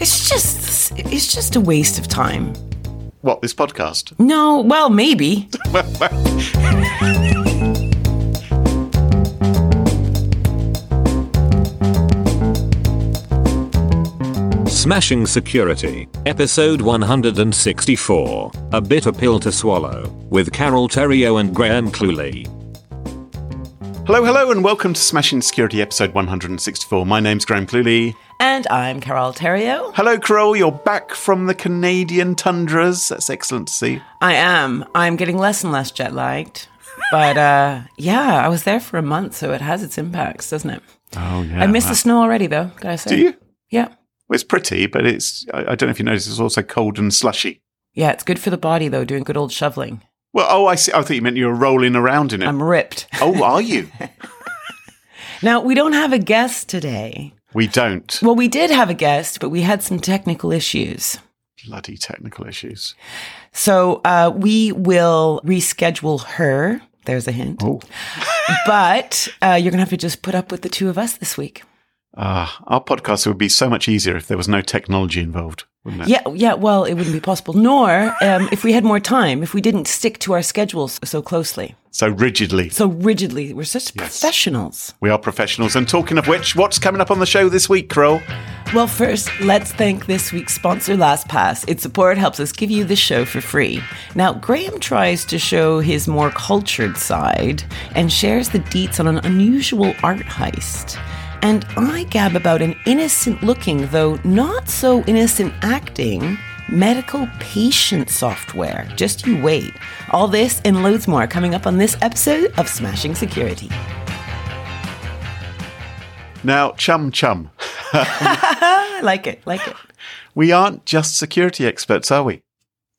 it's just it's just a waste of time. What, this podcast? No, well, maybe. Smashing Security, Episode 164 A Bitter Pill to Swallow, with Carole Theriault and Graham Cluley. Hello, hello, and welcome to Smashing Security episode 164. My name's Graham Cluley. And I'm Carole Theriault. Hello, Carol. You're back from the Canadian tundras. That's excellent to see. I am. I'm getting less and less jet lagged. But uh, yeah, I was there for a month, so it has its impacts, doesn't it? Oh, yeah. I miss wow. the snow already, though, gotta say. Do you? Yeah. Well, it's pretty, but it's, I, I don't know if you noticed, it's also cold and slushy. Yeah, it's good for the body, though, doing good old shoveling. Well, oh, I see. I thought you meant you were rolling around in it. I'm ripped. oh, are you? Now, we don't have a guest today. we don't. Well, we did have a guest, but we had some technical issues. Bloody technical issues. So uh, we will reschedule her. There's a hint. Oh. But uh, you're going to have to just put up with the two of us this week. Ah, our podcast would be so much easier if there was no technology involved, wouldn't it? Yeah, yeah. Well, it wouldn't be possible. Nor um, if we had more time, if we didn't stick to our schedules so closely, So rigidly. so rigidly. We're such Yes. professionals. We are professionals. And talking of which, what's coming up on the show this week, Carole? Well, first, let's thank this week's sponsor, LastPass. Its support helps us give you the show for free. Now, Graham tries to show his more cultured side and shares the deets on an unusual art heist. And I gab about an innocent looking, though not so innocent acting, medical patient software. Just you wait. All this and loads more coming up on this episode of Smashing Security. Now, chum chum. I like it, like it. We aren't just security experts, are we?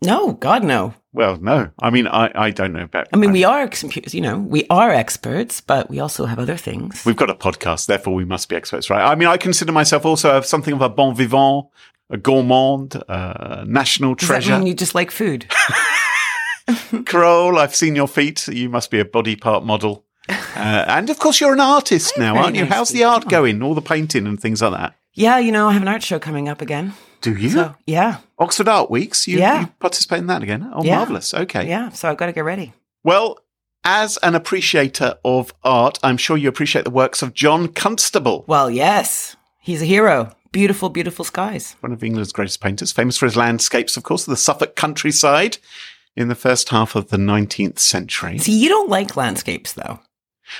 No, God, no. Well, no. I mean, I, I don't know about I mean, we are computers, you know, we are experts, but we also have other things. We've got a podcast, therefore we must be experts, right? I mean, I consider myself also a- something of a bon vivant, a gourmand, a national Does that treasure. mean you just like food? Carole, I've seen your feet. You must be a body part model. Uh, and of course, you're an artist now, aren't you? nice How's the art on. going? All the painting and things like that. yeah, you know, I have an art show coming up again. Do you? So, yeah, Oxford Art Weeks? You, Yeah. you participate in that again? Oh, Yeah. marvellous. Okay. yeah, so I've got to get ready. Well, as an appreciator of art, I'm sure you appreciate the works of John Constable, Well, yes, he's a hero. Beautiful, beautiful skies. one of England's greatest painters, famous for his landscapes, of course, of the Suffolk countryside in the first half of the 19th century. See, you don't like landscapes, though.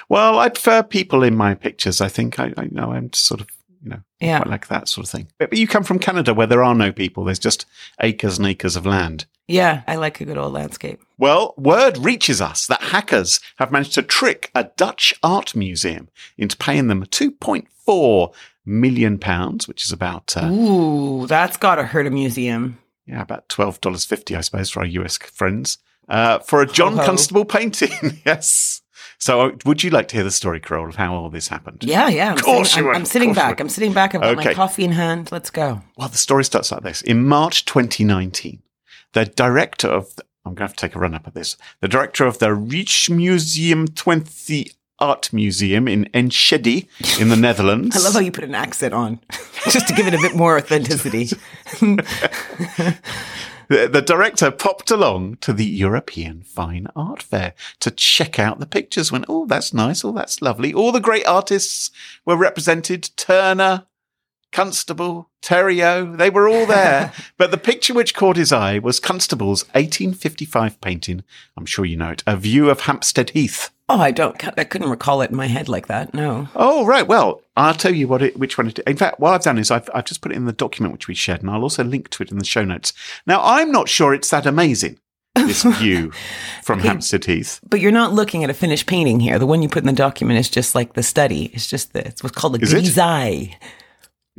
Well, I prefer people in my pictures. I think I, I know I'm sort of, you know, Yeah. quite like that sort of thing. But, but you come from Canada where there are no people. There's just acres and acres of land. Yeah, I like a good old landscape. Well, word reaches us that hackers have managed to trick a Dutch art museum into paying them 2.4 million pounds, which is about uh, Ooh, that's got to hurt a museum. yeah, about twelve dollars fifty, I suppose, for our US friends, uh, for a John Ho-ho. Constable painting. yes. So, uh, would you like to hear the story, Carole, of how all this happened? Yeah, yeah. I'm course sitting, you I'm, would, I'm of sitting back. I'm sitting back. I've got my coffee in hand. Let's go. Well, the story starts like this. In March 2019, the director of, the, I'm going to have to take a run up at this, the director of the Rijksmuseum Twenthe Art Museum in Enschede in the Netherlands. I love how you put an accent on, just to give it a bit more authenticity. The, the director popped along to the European Fine Art Fair to check out the pictures. Went, oh, that's nice. Oh, that's lovely. All the great artists were represented. Turner, Constable, Theriault, they were all there. but the picture which caught his eye was Constable's 1855 painting. I'm sure you know it. A view of Hampstead Heath. Oh, I don't. I couldn't recall it in my head like that. No. Oh, right. Well, I'll tell you what it, which one it is. In fact, what I've done is I've, I've just put it in the document which we shared, and I'll also link to it in the show notes. Now, I'm not sure it's that amazing, this view from Hampstead Heath. But you're not looking at a finished painting here. The one you put in the document is just like the study. It's just the, it's what's called a Is it?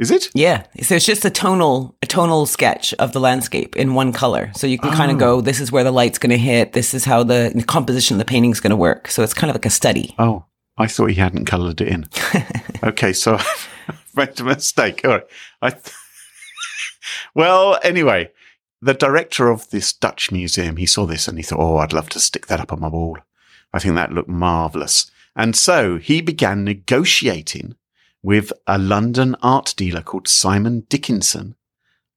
Is it? Yeah. So it's just a tonal, a tonal sketch of the landscape in one color. So you can kind Oh. of go, oh. this is where the light's going to hit. This is how the composition of the painting's going to work. So it's kind of like a study. Oh, I thought he hadn't coloured it in. okay, so I've made a mistake. All right. I th- well, anyway, the director of this Dutch museum, he saw this and he thought, oh, I'd love to stick that up on my wall. I think that looked marvellous. And so he began negotiating with a London art dealer called Simon Dickinson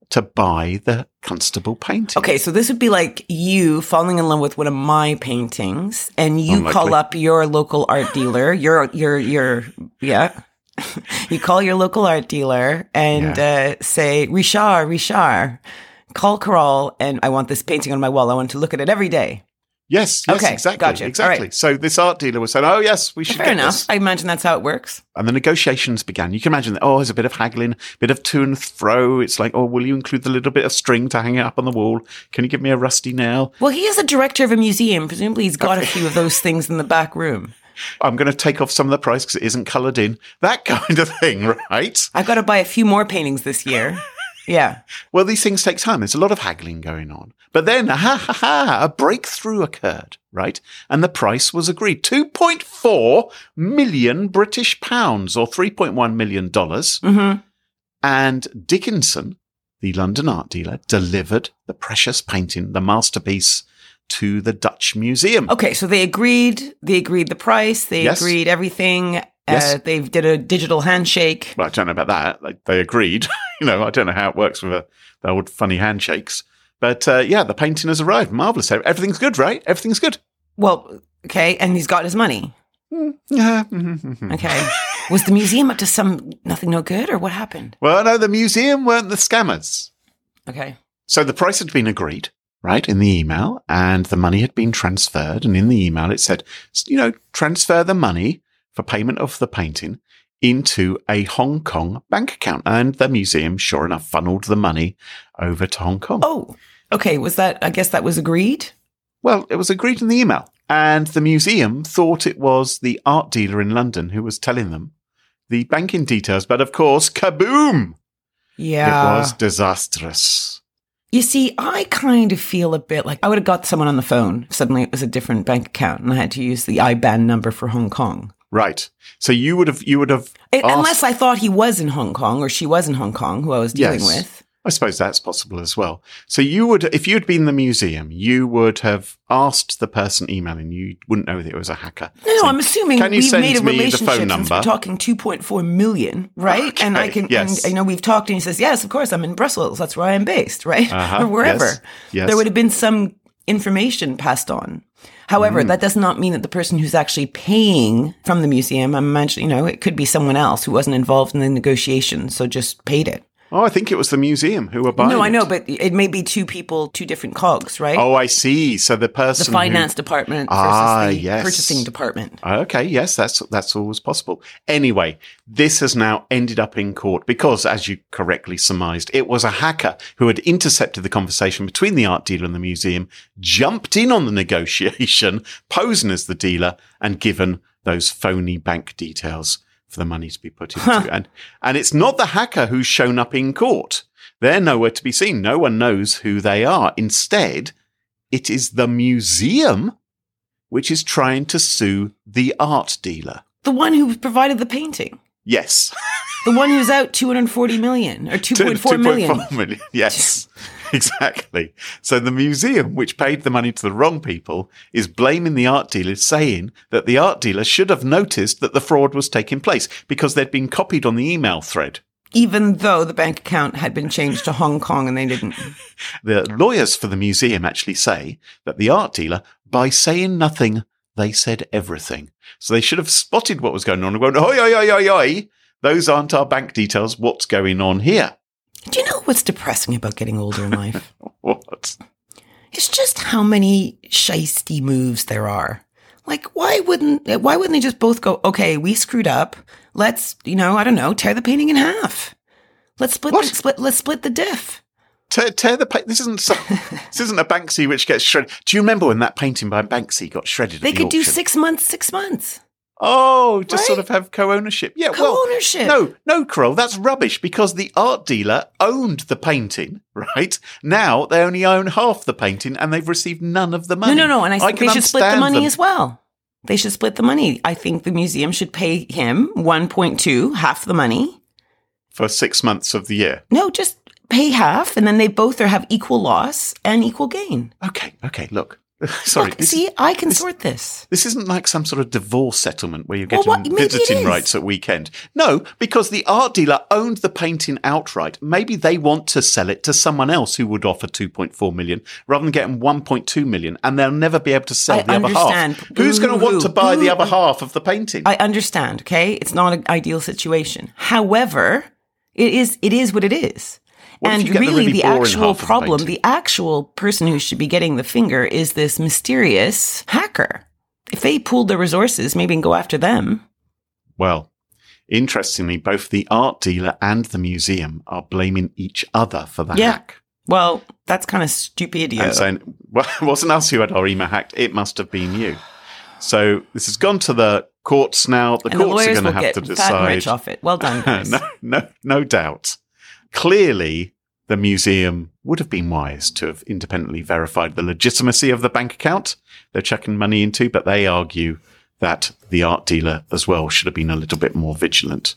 to buy the Constable painting. Okay, so this would be like you falling in love with one of my paintings, and you Unlikely. call up your local art dealer. Your your your yeah. you call your local art dealer and uh, say, Richard, Richard, call Carole, and I want this painting on my wall. I want to look at it every day. Yes, yes, Okay, exactly. gotcha. Exactly. right. So this art dealer was saying, "Oh yes, we should Fair get enough. this." I imagine that's how it works. And the negotiations began. You can imagine that. Oh, there's a bit of haggling, a bit of to and fro. It's like, oh, will you include the little bit of string to hang it up on the wall? Can you give me a rusty nail? Well, he is a director of a museum. Presumably, he's got a few of those things in the back room. I'm going to take off some of the price because it isn't coloured in. That kind of thing, right? I've got to buy a few more paintings this year. Yeah. Well, these things take time. There's a lot of haggling going on. But then, ha ha ha, a breakthrough occurred, right? And the price was agreed. 2.4 million British pounds or $3.1 million. Mm-hmm. And Dickinson, the London art dealer, delivered the precious painting, the masterpiece, to the Dutch Museum. Okay, so they agreed. They agreed the price. They Yes. agreed everything. Yes. Uh, they did a digital handshake. Well, I don't know about that. Like, they agreed. you know, I don't know how it works with uh the old funny handshakes. But uh, yeah, the painting has arrived. Marvelous. Everything's good, right? Everything's good. Well, okay, and he's got his money. Yeah. Okay, was the museum up to some nothing no good, or what happened? Well, no, the museum weren't the scammers. Okay, So the price had been agreed, right, in the email, and the money had been transferred. And in the email, it said, you know, transfer the money for payment of the painting into a Hong Kong bank account. And the museum, sure enough, funneled the money over to Hong Kong. Oh, okay. Was that? I guess that was agreed. Well, it was agreed in the email. And the museum thought it was the art dealer in London who was telling them the banking details. But of course, kaboom! Yeah. It was disastrous. You see, I kind of feel a bit like I would have got someone on the phone. Suddenly, it was a different bank account, and I had to use the IBAN number for Hong Kong. Right. So you would have, you would have, It, asked- unless I thought he was in Hong Kong or she was in Hong Kong, who I was dealing Yes. with. I suppose that's possible as well. So you would, if you'd been in the museum, you would have asked the person emailing. You wouldn't know that it was a hacker. No, no, So I'm assuming Can you we've send made a me the relationship phone since number? we're talking 2.4 million, right? and I can, yes. and I know we've talked, and he says, "Yes, of course, I'm in Brussels. That's where I am based, right, Uh-huh, or wherever." yes, yes. There would have been some information passed on. However, Mm. that does not mean that the person who's actually paying from the museum, I'm imagining, you know, it could be someone else who wasn't involved in the negotiation, so just paid it. Oh, I think it was the museum who were buying. no, I it. know, but it may be two people, two different cogs, right? Oh, I see. So the the person who- finance department versus Ah, the yes. purchasing department. Okay, yes, that's that's always possible. Anyway, this has now ended up in court because, as you correctly surmised, it was a hacker who had intercepted the conversation between the art dealer and the museum, jumped in on the negotiation, posing as the dealer, and given those phony bank details for the money to be put into. And and it's not the hacker who's shown up in court. They're nowhere to be seen. No one knows who they are. Instead, it is the museum which is trying to sue the art dealer. The one who provided the painting. Yes. The one who's out 240 million or 2.4 million. 2.4 million. Yes. exactly. So the museum, which paid the money to the wrong people, is blaming the art dealer, saying that the art dealer should have noticed that the fraud was taking place because they'd been copied on the email thread. Even though the bank account had been changed to Hong Kong and they didn't. The lawyers for the museum actually say that the art dealer, by saying nothing, they said everything. So they should have spotted what was going on and gone, oi, oi, oi, oi, oi. Those aren't our bank details. What's going on here? Do you know what's depressing about getting older in life? What? it's just how many shisty moves there are. Like, why wouldn't why wouldn't they just both go? Okay, we screwed up. Let's, you know, I don't know, tear the painting in half. Let's split, the, split. Let's split the diff. Tear, tear the paint. this isn't so, this isn't a Banksy which gets shredded. Do you remember when that painting by Banksy got shredded? They the could do six months, six months. Oh, just sort of have co-ownership. Yeah, Co-ownership. well, no, no, Carole, that's rubbish because the art dealer owned the painting, right? Now they only own half the painting and they've received none of the money. No, no, no. And I think they should split the money them. as well. They should split the money. I think the museum should pay him 1.2, half the money. for six months of the year. No, just pay half, and then they both are have equal loss and equal gain. Okay, okay, look, Sorry, Look, this, see, I can sort this. this isn't like some sort of divorce settlement where you're Well, getting what- visiting rights at weekend. No, because the art dealer owned the painting outright. Maybe they want to sell it to someone else who would offer 2.4 million rather than getting 1.2 million, and they'll never be able to sell I the other understand. half. Who's going to want to buy the other half of the painting? I understand. Okay, it's not an ideal situation. However, it is. It is what it is. What and the really, really the actual the problem, the actual person who should be getting the finger is this mysterious hacker. If they pooled their resources, maybe and go after them. Well, interestingly, both the art dealer and the museum are blaming each other for the Yeah. hack. Well, that's kind of stupid. And saying, well, it wasn't us who had our email hacked, it must have been you. So this has gone to the courts now. The and the courts are going to have to fat rich decide. off it. Well done, no, no, no doubt. Clearly, the museum would have been wise to have independently verified the legitimacy of the bank account they're chucking money into, but they argue that the art dealer as well should have been a little bit more vigilant.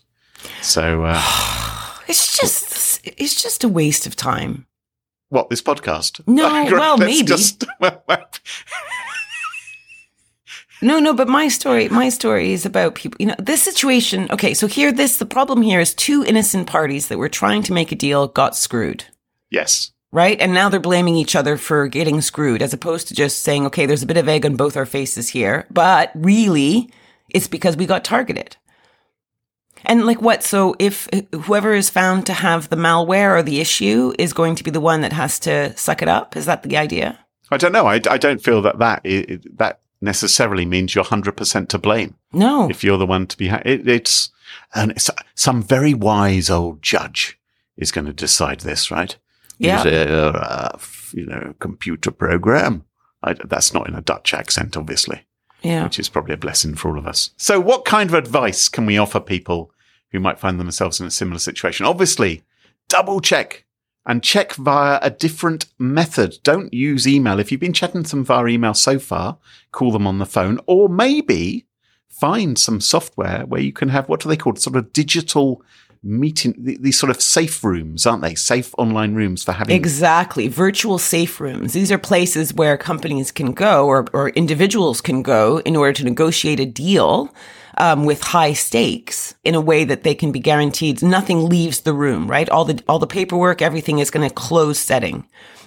So, uh, It's just, it's just a waste of time. what this podcast? No, well, maybe. Just, well, well, No, no, but my story, my story is about people. You know, this situation. Okay, so here, this the problem here is two innocent parties that were trying to make a deal got screwed, yes. right? And now they're blaming each other for getting screwed, as opposed to just saying, okay, there's a bit of egg on both our faces here, but really, it's because we got targeted. And like what? So if whoever is found to have the malware or the issue is going to be the one that has to suck it up, is that the idea? I don't know. I, I don't feel that that, that necessarily means you're 100% to blame. No. if you're the one to be, ha- it, it's, and it's some very wise old judge is going to decide this, right? Yeah. A, uh, you know, computer program. I, that's not in a Dutch accent, obviously, yeah. which is probably a blessing for all of us. So what kind of advice can we offer people who might find themselves in a similar situation? Obviously, double check and check via a different method. Don't use email. If you've been chatting to them via email so far, call them on the phone or maybe find some software where you can have what are they called? Sort of digital meeting, these sort of safe rooms, aren't they? Safe online rooms for having. Exactly. Virtual safe rooms. These are places where companies can go or, or individuals can go in order to negotiate a deal um, with high stakes in a way that they can be guaranteed nothing leaves the room, right? All the, all the paperwork, everything is going to close setting.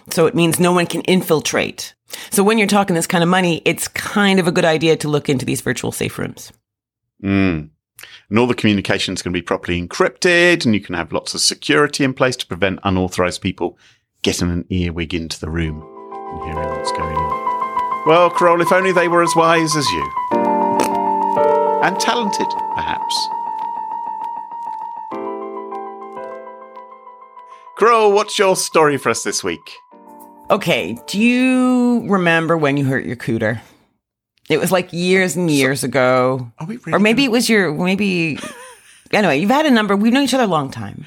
So it means no one can infiltrate. So when you're talking this kind of money, it's kind of a good idea to look into these virtual safe rooms. Mm. And all the communication is going to be properly encrypted, and you can have lots of security in place to prevent unauthorized people getting an earwig into the room and hearing what's going on. Well, Carole, if only they were as wise as you. And talented, perhaps. Carole, what's your story for us this week? Okay, do you remember when you hurt your cooter? It was like years and years ago. Are we really Or maybe it was your, maybe, anyway, you've had a number, we've known each other a long time.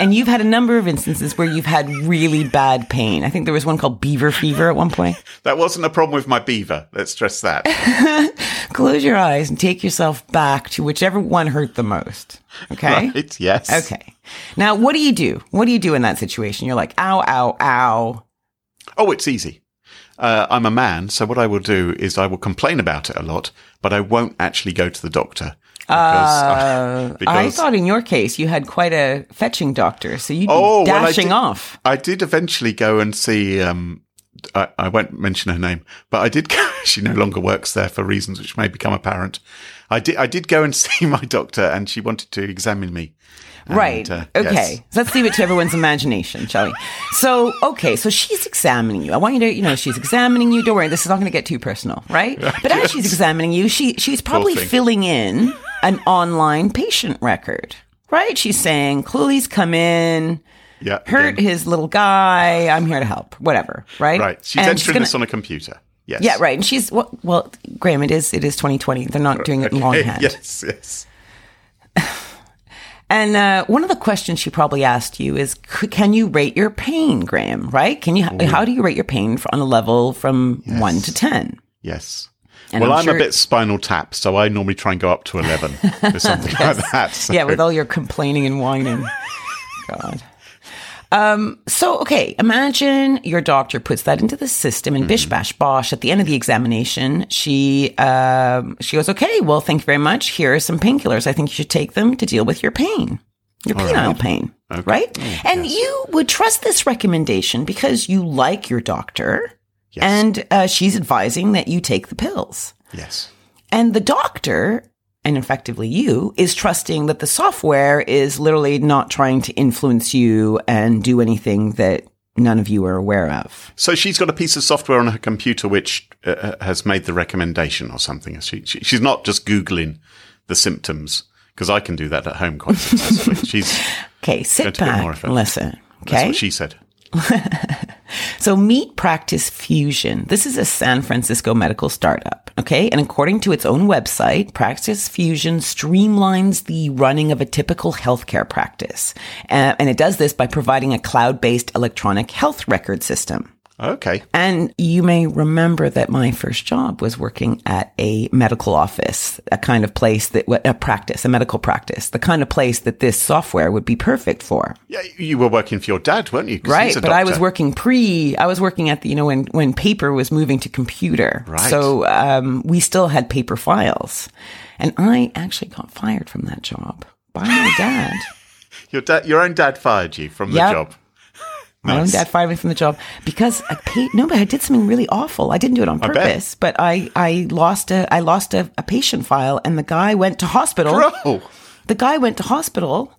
And you've had a number of instances where you've had really bad pain. I think there was one called beaver fever at one point. That wasn't a problem with my beaver. Let's stress that. Close your eyes and take yourself back to whichever one hurt the most. Okay? Right? Yes. Okay. Now, what do you do? What do you do in that situation? You're like, ow, ow, ow. Oh, it's easy. Uh, I'm a man, so what I will do is I will complain about it a lot, but I won't actually go to the doctor. Because, Uh, I thought in your case you had quite a fetching doctor, so you'd be Oh, well, I dashing did- off. I did eventually go and see. Um, I, I won't mention her name, but I did. Go, she no longer works there for reasons which may become apparent. I did. I did go and see my doctor, and she wanted to examine me. And, Right. uh, okay. yes. So let's leave it to everyone's imagination, shall we? So, okay. So she's examining you. I want you to, you know, she's examining you. Don't worry. This is not going to get too personal, right? But as she's examining you, she, she's probably filling in an online patient record, right? She's saying, Cluley's come in, Yeah. hurt his little guy. I'm here to help, whatever, right? Right. She's And entering gonna- this on a computer. Yes. Yeah, right. And she's, well, well, Graham, it is, it is 2020. They're not doing it in longhand. yes. Yes. And uh, one of the questions she probably asked you is, c- can you rate your pain, Graham? Right? Can you? How do you rate your pain on a level from one to ten? Yes. And well, I'm I'm, sure- a bit spinal tap, so I normally try and go up to 11 or something like that. So- Yeah, with all your complaining and whining. God. So, okay, imagine your doctor puts that into the system and bish bash bosh at the end of the examination. She, um, she goes, okay, well, thank you very much. Here are some painkillers. I think you should take them to deal with your pain, your penile pain, right? and you would trust this recommendation because you like your doctor Yes. and uh, she's advising that you take the pills. Yes. And the doctor, and effectively you, is trusting that the software is literally not trying to influence you and do anything that none of you are aware of. So she's got a piece of software on her computer which uh, uh, has made the recommendation or something. She, she, she's not just Googling the symptoms because I can do that at home quite successfully. she's Okay, sit Going to get more back and listen. that's Okay. what she said. So meet Practice Fusion. This is a San Francisco medical startup. Okay. And according to its own website, Practice Fusion streamlines the running of a typical healthcare practice. Uh, and it does this by providing a cloud-based electronic health record system. Okay. And you may remember that my first job was working at a medical office, a kind of place that, a practice, a medical practice, the kind of place that this software would be perfect for. Yeah, you were working for your dad, weren't you? Right. he's a But I was working pre, I was working at the, you know, when, when paper was moving to computer. Right. So, um, we still had paper files. And I actually got fired from that job by my dad. Your dad, your own dad fired you from the Yep. job. My own dad fired me from the job because I paid. No, but I did something really awful. I didn't do it on purpose, but I I lost a I lost a, a patient file, and the guy went to hospital. Bro, The guy went to hospital,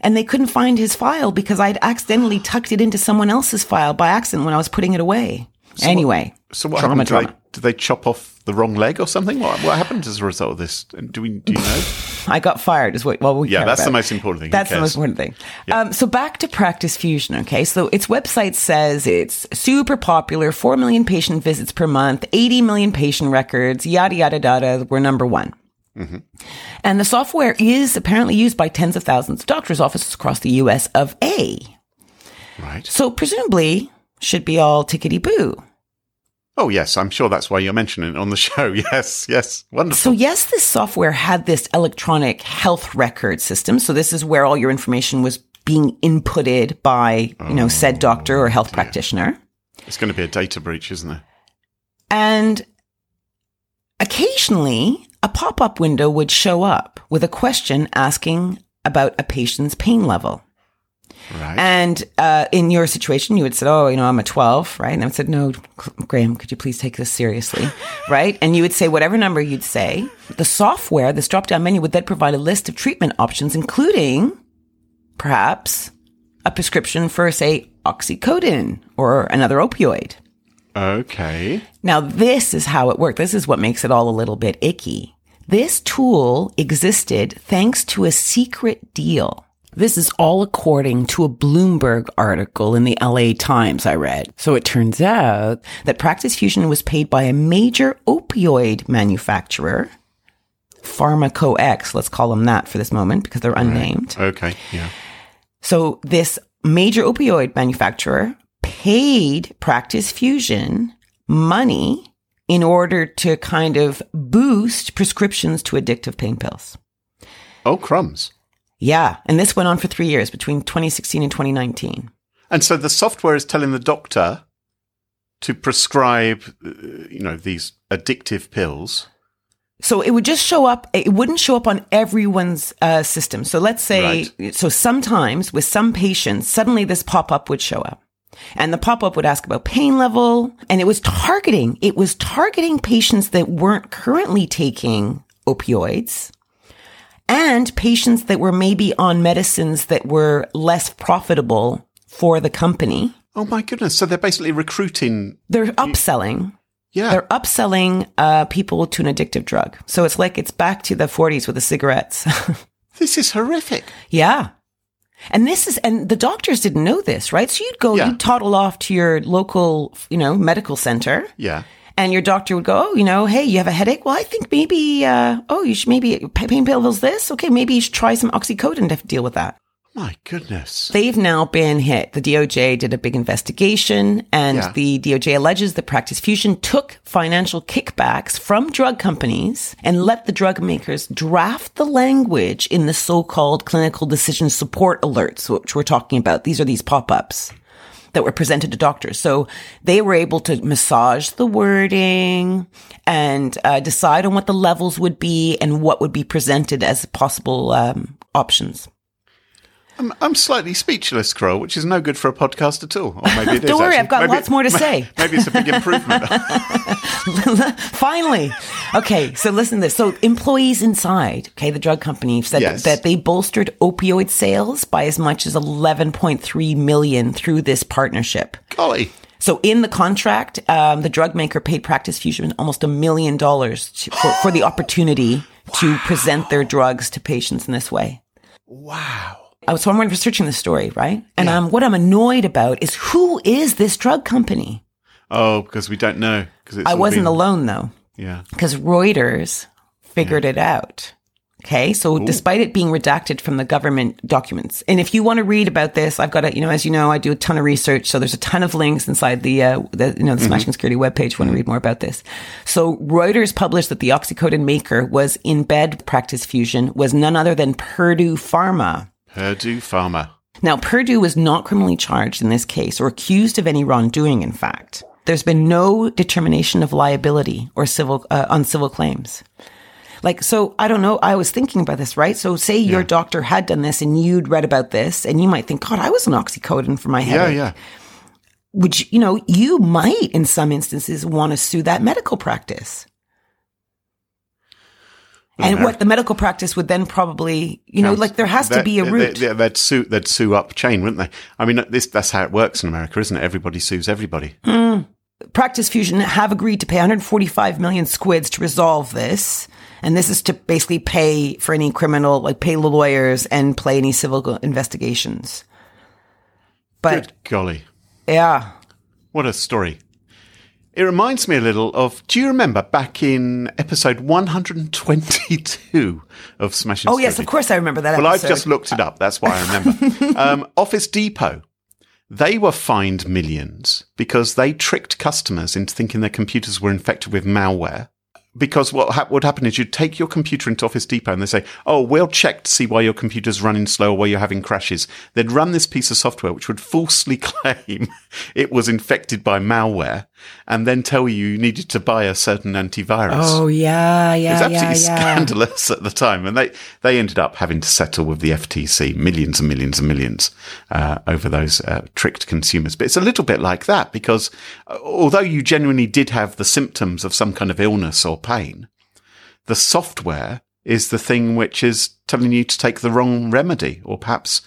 and they couldn't find his file because I'd accidentally tucked it into someone else's file by accident when I was putting it away. anyway, so what trauma, happened? Did trauma. Did they chop off the wrong leg or something? What, what happened as a result of this? Do we? Do you know? I got fired. Is what? Well, we Yeah, that's the most important thing. That's the most important thing. Um, so back to Practice Fusion. Okay. So its website says it's super popular, 4 million patient visits per month, 80 million patient records, yada, yada, yada. We're number one. Mm-hmm. And the software is apparently used by tens of thousands of doctors' offices across the US of A. Right. So presumably should be all tickety boo. Oh yes, I'm sure that's why you're mentioning it on the show. Yes, yes, wonderful. So yes, this software had this electronic health record system. So this is where all your information was being inputted by, you know, said oh, doctor or health practitioner. it's going to be a data breach, isn't it? And occasionally a pop-up window would show up with a question asking about a patient's pain level. Right. And uh, in your situation, you would say, "Oh, you know, I'm a 12, right?" And I would say, "No, Graham, could you please take this seriously, right?" And you would say whatever number you'd say. The software, this drop-down menu, would then provide a list of treatment options, including perhaps a prescription for, say, oxycodone or another opioid. okay. Now, this is how it worked. This is what makes it all a little bit icky. This tool existed thanks to a secret deal. This is all according to a Bloomberg article in the LA Times I read. So it turns out that Practice Fusion was paid by a major opioid manufacturer, PharmacoX, let's call them that for this moment because they're unnamed. Okay. Yeah. So this major opioid manufacturer paid Practice Fusion money in order to kind of boost prescriptions to addictive pain pills. Oh crumbs. Yeah. And this went on for three years between 2016 and 2019. And so the software is telling the doctor to prescribe, uh, you know, these addictive pills. So it would just show up. It wouldn't show up on everyone's uh, system. So let's say, so sometimes with some patients, suddenly this pop up would show up. And the pop up would ask about pain level. And it was targeting, it was targeting patients that weren't currently taking opioids and patients that were maybe on medicines that were less profitable for the company. Oh my goodness! So they're basically recruiting. They're upselling. Yeah. They're upselling uh, people to an addictive drug. So it's like it's back to the 40s with the cigarettes. This is horrific. yeah. And this is, and the doctors didn't know this, right? So you'd go, Yeah. you'd toddle off to your local, you know, medical center Yeah. And your doctor would go, oh, you know, hey, you have a headache? Well, I think maybe, uh, oh, you should maybe, pain pills this? Okay, maybe you should try some oxycodone to deal with that. My goodness. They've now been hit. The DOJ did a big investigation and Yeah. the DOJ alleges that Practice Fusion took financial kickbacks from drug companies and let the drug makers draft the language in the so-called clinical decision support alerts, which we're talking about. These are these pop-ups that were presented to doctors. So they were able to massage the wording and uh, decide on what the levels would be and what would be presented as possible um, options. I'm, I'm slightly speechless, Carole, which is no good for a podcast at all. Or maybe it is. Don't worry, actually. I've got Maybe- lots more to say. Maybe it's a big improvement. Finally. Okay, so listen to this. So employees inside, okay, the drug company said Yes. that they bolstered opioid sales by as much as 11.3 million through this partnership. Golly. So in the contract, um, the drug maker paid Practice Fusion almost a million dollars for, for the opportunity to present their drugs to patients in this way. Wow. I was so I'm researching the story, right? And um, what I'm annoyed about is who is this drug company? Oh, because we don't know. Because I wasn't been- alone though. Yeah. because Reuters figured it out. Okay. So despite it being redacted from the government documents, and if you want to read about this, I've got a, you know, as you know, I do a ton of research. So there's a ton of links inside the, uh, the you know, the Smashing Security webpage. Want to read more about this. So Reuters published that the oxycodone maker was in bed practice fusion was none other than Purdue Pharma. Purdue Pharma. Now, Purdue was not criminally charged in this case or accused of any wrongdoing, in fact. There's been no determination of liability or civil, uh, on civil claims. Like, so I don't know. I was thinking about this, right? So say your doctor had done this and you'd read about this and you might think, God, I was an oxycodone for my head. Yeah, headache. yeah. Would you, you know, you might in some instances want to sue that medical practice. And what the medical practice would then probably, you know, like there has to be a they- route. They, would sue. They'd sue up chain, wouldn't they? I mean, this that's how it works in America, isn't it? Everybody sues everybody. Hmm. Practice Fusion have agreed to pay 145 million squids to resolve this. And this is to basically pay for any criminal, like pay the lawyers and play any civil investigations. But Good golly, yeah, what a story! It reminds me a little of. Do you remember back in episode 122 of Smashing? oh yes, of course I remember that. Well, I've just looked it up. That's why I remember. um, Office Depot. They were fined millions because they tricked customers into thinking their computers were infected with malware. Because what hap would happen is you'd take your computer into Office Depot and they say, "Oh, we'll check to see why your computer's running slow or why you're having crashes." They'd run this piece of software which would falsely claim it was infected by malware, and then tell you you needed to buy a certain antivirus. Oh yeah, It was yeah, absolutely yeah, yeah. scandalous at the time, and they they ended up having to settle with the FTC millions and millions and millions uh, over those uh, tricked consumers. But it's a little bit like that because uh, although you genuinely did have the symptoms of some kind of illness or pain, the software is the thing which is telling you to take the wrong remedy, or perhaps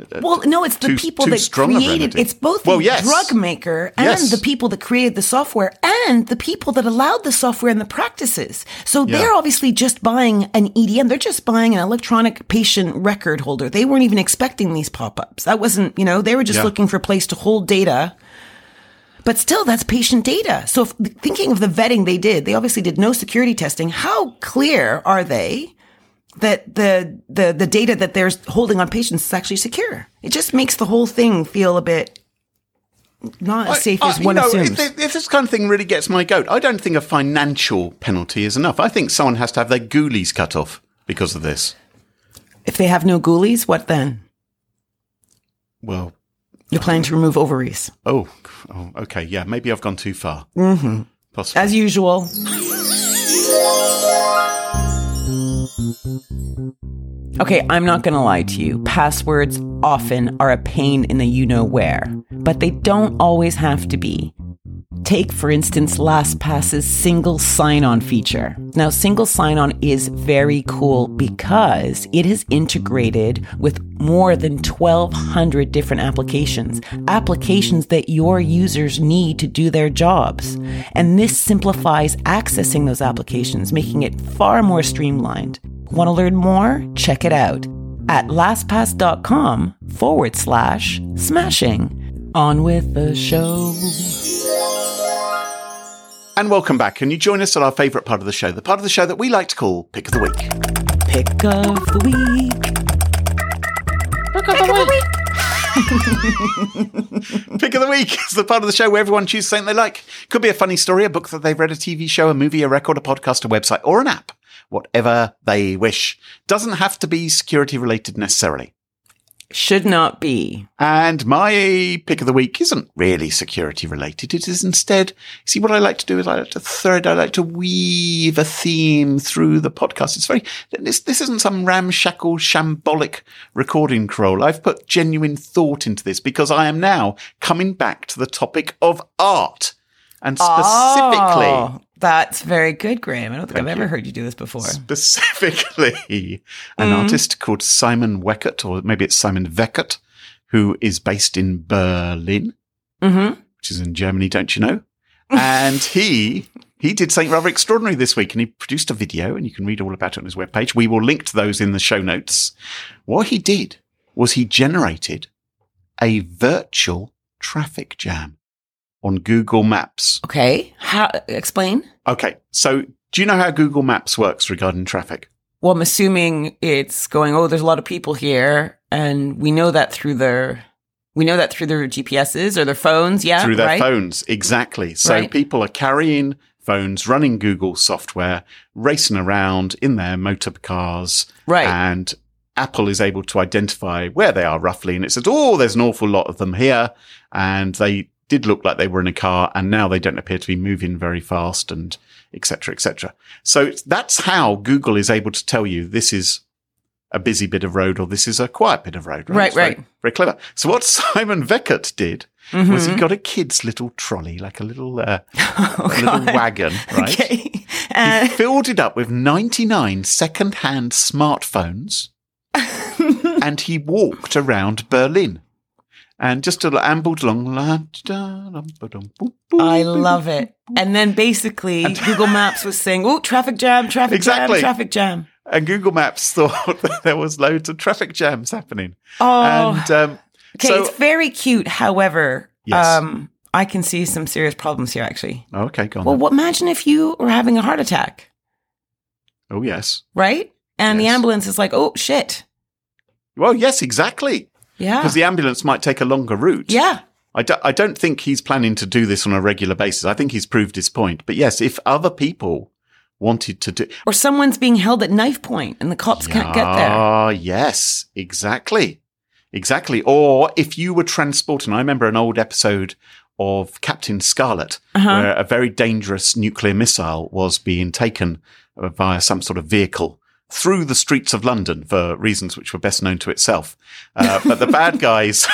Uh, well, no, it's the too- people too that created. It's both Well, the yes. drug maker and Yes. the people that created the software and the people that allowed the software and the practices. So they're obviously just buying an EDM. They're just buying an electronic patient record holder. They weren't even expecting these pop-ups. That wasn't, you know, they were just Yeah. looking for a place to hold data. But still, that's patient data. So if, thinking of the vetting they did, they obviously did no security testing. How clear are they? That the the the data that they're holding on patients is actually secure. It just makes the whole thing feel a bit not as safe I- as you one know, assumes. If, if this kind of thing really gets my goat, I don't think a financial penalty is enough. I think someone has to have their ghoulies cut off because of this. if they have no ghoulies, what then? Well, You're planning to remove ovaries, oh, oh okay, yeah, maybe I've gone too far. Mm-hmm. Possibly. as usual. Okay, I'm not to lie to you. Passwords often are a pain in the you know where, but they don't always have to be. Take, for instance, LastPass's single sign on feature. Now, single sign on is very cool because it is integrated with more than 1,200 different applications, applications that your users need to do their jobs. And this simplifies accessing those applications, making it far more streamlined. Want to learn more? Check it out at lastpass.com forward slash smashing. On with the show. and welcome back. Can you join us at our favourite part of the show, the part of the show that we like to call Pick of the Week? Pick of the week. Pick of the week. Pick of the week is the part of the show where everyone chooses something they like. Could be a funny story, a book that they've read, a TV show, a movie, a record, a podcast, a website, or an app. Whatever they wish. Doesn't have to be security related necessarily. Should not be. And my pick of the week isn't really security related. It is instead, see what I like to do is I like to thread, I like to weave a theme through the podcast. It's very, this, this isn't some ramshackle, shambolic recording crawl. I've put genuine thought into this because I am now coming back to the topic of art and specifically Oh, that's very good, Graham. I don't think Thank I've ever heard you do this before. specifically an Mm. artist called Simon Weckert, or maybe it's Simon Weckert, who is based in Berlin, Mm-hmm. which is in Germany, don't you know? And he he did something rather extraordinary this week, and he produced a video, and you can read all about it on his webpage. We will link to those in the show notes. What he did was he generated a virtual traffic jam on Google Maps. Okay. How explain? Okay, so do you know how Google Maps works regarding traffic? Well, I'm assuming it's going, oh, there's a lot of people here. And we know that through their, we know that through their GPSs or their phones. Yeah. through their right? phones. Exactly. So Right. people are carrying phones, running Google software, racing around in their motor cars. Right. And Apple is able to identify where they are roughly. And it says, oh, there's an awful lot of them here. And they did look like they were in a car and now they don't appear to be moving very fast and et cetera, et cetera. So that's how Google is able to tell you this is a busy bit of road or this is a quiet bit of road. Right, very- right. Very clever. So what Simon Weckert did was Mhm. he got a kid's little trolley, like a little, uh, Oh, a little wagon, right? Okay. He Uh, filled it up with 99 second-hand smartphones and he walked around Berlin and just ambled along. I love it. And then basically Google Maps was saying, oh, traffic jam, traffic Exactly. jam, traffic jam. And Google Maps thought that there was loads of traffic jams happening. Oh, And um, okay. so, it's very cute. However, Yes. um, I can see some serious problems here, actually. okay, go on. Well, what, imagine if you were having a heart attack, oh, yes. right? And the ambulance is like, oh, shit. Well, yes, exactly. Yeah. Because the ambulance might take a longer route. yeah. I, do, I don't think he's planning to do this on a regular basis. I think he's proved his point. But yes, if other people wanted to do. Or someone's being held at knife point and the cops can't get there. Ah, yes, exactly. Exactly. Or if you were transporting, I remember an old episode of Captain Scarlet Uh-huh. where a very dangerous nuclear missile was being taken via some sort of vehicle through the streets of London for reasons which were best known to itself. Uh, but the bad guys,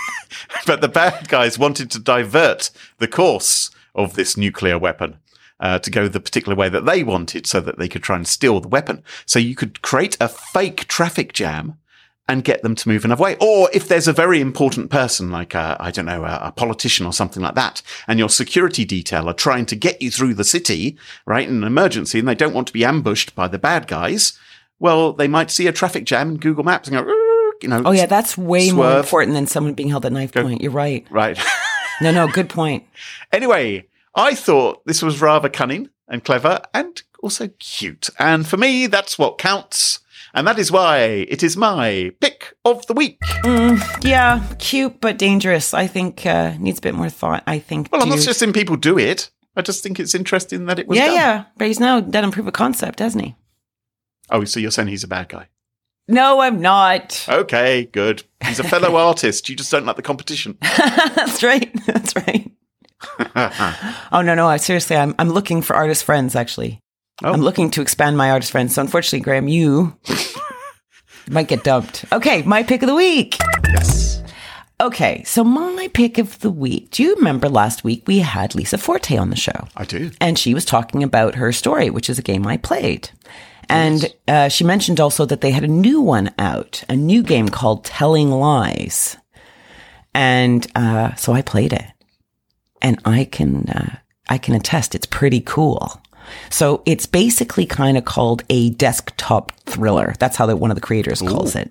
but the bad guys wanted to divert the course of this nuclear weapon. Uh, to go the particular way that they wanted so that they could try and steal the weapon. So you could create a fake traffic jam and get them to move another way. Or if there's a very important person, like I don't know, a, a politician or something like that, and your security detail are trying to get you through the city, right, in an emergency, and they don't want to be ambushed by the bad guys, well, they might see a traffic jam in Google Maps and go, you know, Oh, yeah. That's way more important than someone being held at knife point. You're right. right. No, no, good point. Anyway, I thought this was rather cunning and clever and also cute. And for me, that's what counts. And that is why it is my pick of the week. Mm, yeah, cute but dangerous. I think uh, needs a bit more thought. I think. Well, I'm not suggesting people do it. I just think it's interesting that it was yeah, done. yeah. But he's now done a proof of concept, hasn't he? Oh, so you're saying he's a bad guy? No, I'm not. Okay, good. He's a fellow artist. You just don't like the competition. That's right. That's right. Oh no, no. I, seriously, I'm I'm looking for artist friends. Actually, Oh. I'm looking to expand my artist friends. So unfortunately, Graham, you might get dumped. Okay, my pick of the week. yes. Okay, so my pick of the week. Do you remember last week we had Lisa Forte on the show? I do. and she was talking about her story, which is a game I played. And uh, she mentioned also that they had a new one out, a new game called Telling Lies. And uh, so I played it, and I can uh, I can attest it's pretty cool. So it's basically kind of called a desktop thriller. That's how the, one of the creators calls it.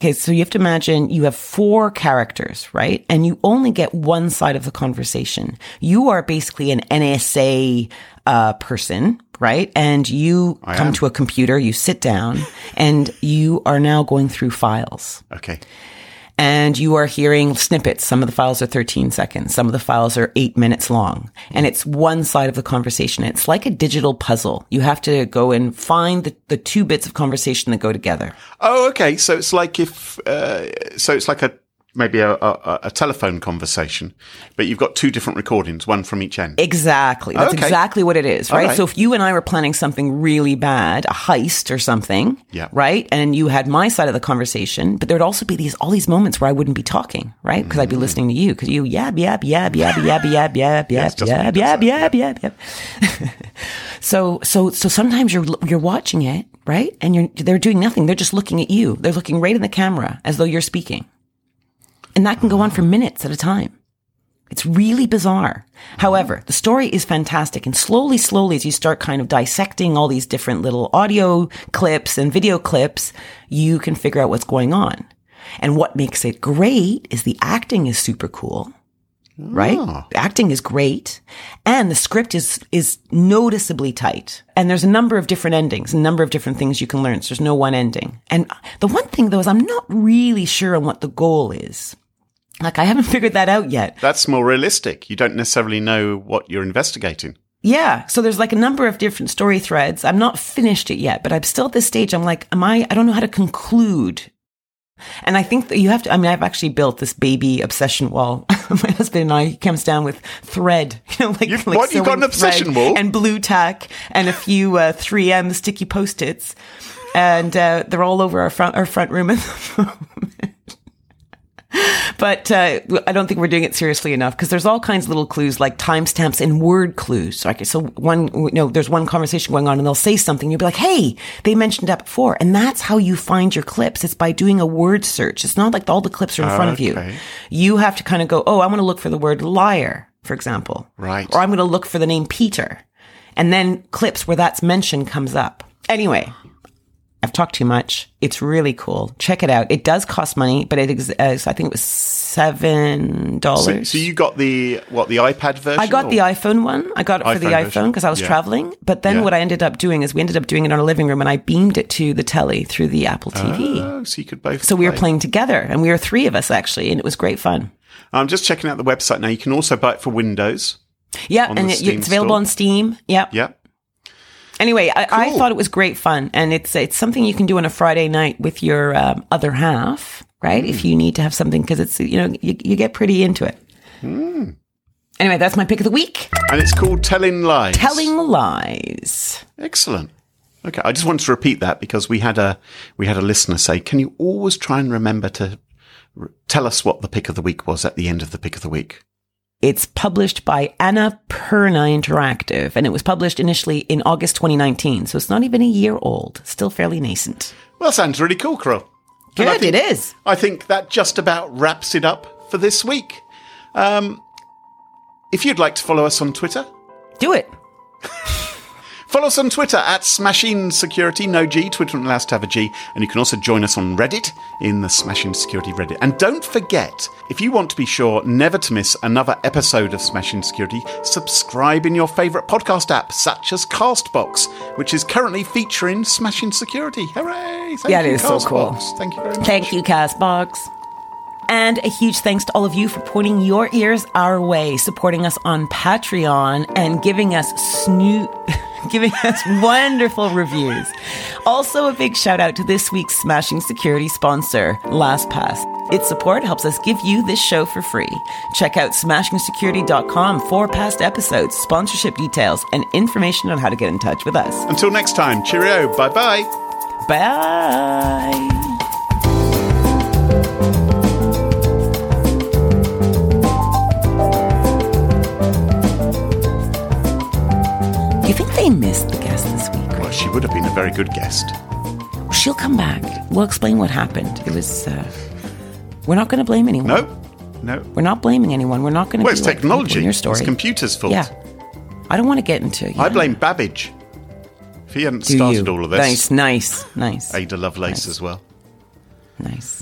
Okay, so you have to imagine you have four characters, right? And you only get one side of the conversation. You are basically an NSA uh, person right? And you I come am. to a computer, you sit down, and you are now going through files. Okay. And you are hearing snippets. Some of the files are 13 seconds. Some of the files are eight minutes long. And it's one side of the conversation. It's like a digital puzzle. You have to go and find the, the two bits of conversation that go together. Oh, okay. So it's like if, uh, so it's like a, maybe a, a, a telephone conversation, but you've got two different recordings, one from each end. Exactly. That's Okay. exactly what it is, right? right. So if you and I were planning something really bad, a heist or something, Yeah. right? And you had my side of the conversation, but there'd also be these all these moments where I wouldn't be talking, right? Because Mm. I'd be listening to you because you yab yab yab yab yab yab yab it's yab yab he yab yab yab yab. So so so sometimes you're you're watching it, right? And you're they're doing nothing. They're just looking at you. They're looking right in the camera as though you're speaking. And that can go on for minutes at a time. It's really bizarre. However, the story is fantastic. And slowly, slowly, as you start kind of dissecting all these different little audio clips and video clips, you can figure out what's going on. And what makes it great is the acting is super cool. Right? Ah. The acting is great. And the script is, is noticeably tight. And there's a number of different endings, a number of different things you can learn. So there's no one ending. And the one thing though is I'm not really sure on what the goal is. Like I haven't figured that out yet. That's more realistic. You don't necessarily know what you're investigating. Yeah. So there's like a number of different story threads. I'm not finished it yet, but I'm still at this stage. I'm like, am I, I don't know how to conclude. And I think that you have to, I mean, I've actually built this baby obsession wall. My husband and I, he comes down with thread, you know, like, You've- like what? You've got an obsession wall? and blue tack and a few uh, 3M sticky post-its. And uh, they're all over our front, our front room at the moment. But uh, I don't think we're doing it seriously enough because there's all kinds of little clues like timestamps and word clues. Like, so one, you know, there's one conversation going on and they'll say something. You'll be like, Hey, they mentioned that before. And that's how you find your clips. It's by doing a word search. It's not like all the clips are in front of you. You have to kind of go, Oh, I want to look for the word liar, for example. Right. Or I'm going to look for the name Peter. And then clips where that's mentioned comes up. Anyway, I've talked too much. It's really cool. Check it out. It does cost money, but it is, uh, I think it was seven dollars. so you got the, what, the iPad version? I got or- the iPhone one. I got it for the iPhone version. iPhone because I was Yeah. traveling. But then Yeah. what I ended up doing is we ended up doing it in our living room and I beamed it to the telly through the Apple TV. Oh, so you could both. so we were playing together and we were three of us actually, and it was great fun. I'm just checking out the website now. You can also buy it for Windows. Yeah, and it, it's available store. on Steam. Yep. Yeah. Anyway, I, I thought it was great fun, and it's it's something you can do on a Friday night with your um, other half, right? If you need to have something, because it's you know you, you get pretty into it. Anyway, that's my pick of the week: And it's called Telling Lies. telling lies. Excellent. Okay, I just wanted to repeat that because we had a we had a listener say, "Can you always try and remember to r- tell us what the pick of the week was at the end of the pick of the week?" It's published by Annapurna Interactive, and it was published initially in August 2019, so it's not even a year old. Still fairly nascent. Well, sounds really cool, I Good, think- it is. I think that just about wraps it up for this week. Um, if you'd like to follow us on Twitter, Do it. Follow us on Twitter at Smashing Security, no G, Twitter and allows to have a G. And you can also join us on Reddit in the Smashing Security Reddit. And don't forget, if you want to be sure never to miss another episode of Smashing Security, subscribe in your favourite podcast app, such as Castbox, which is currently featuring Smashing Security. Hooray! Thank Yeah, it you, is so cool. Thank you very much. Thank you, Castbox. And a huge thanks to all of you for pointing your ears our way, supporting us on Patreon, and giving us snoo- giving us wonderful reviews. Also, a big shout out to this week's Smashing Security sponsor, LastPass. Its support helps us give you this show for free. Check out smashingsecurity.com for past episodes, sponsorship details, and information on how to get in touch with us. Until next time, cheerio. Bye bye. Bye. Do you think they missed the guest this week? Well, she would have been a very good guest. She'll come back. We'll explain what happened. It was. Uh, we're not going to blame anyone. No? No. We're not blaming anyone. We're not going to. Well, it's technology. Your story. It's computers' fault. Yeah. I don't want to get into. It. I blame Babbage. If he hadn't Do started you. all of this, Nice, nice, nice, Ada Lovelace as well. nice.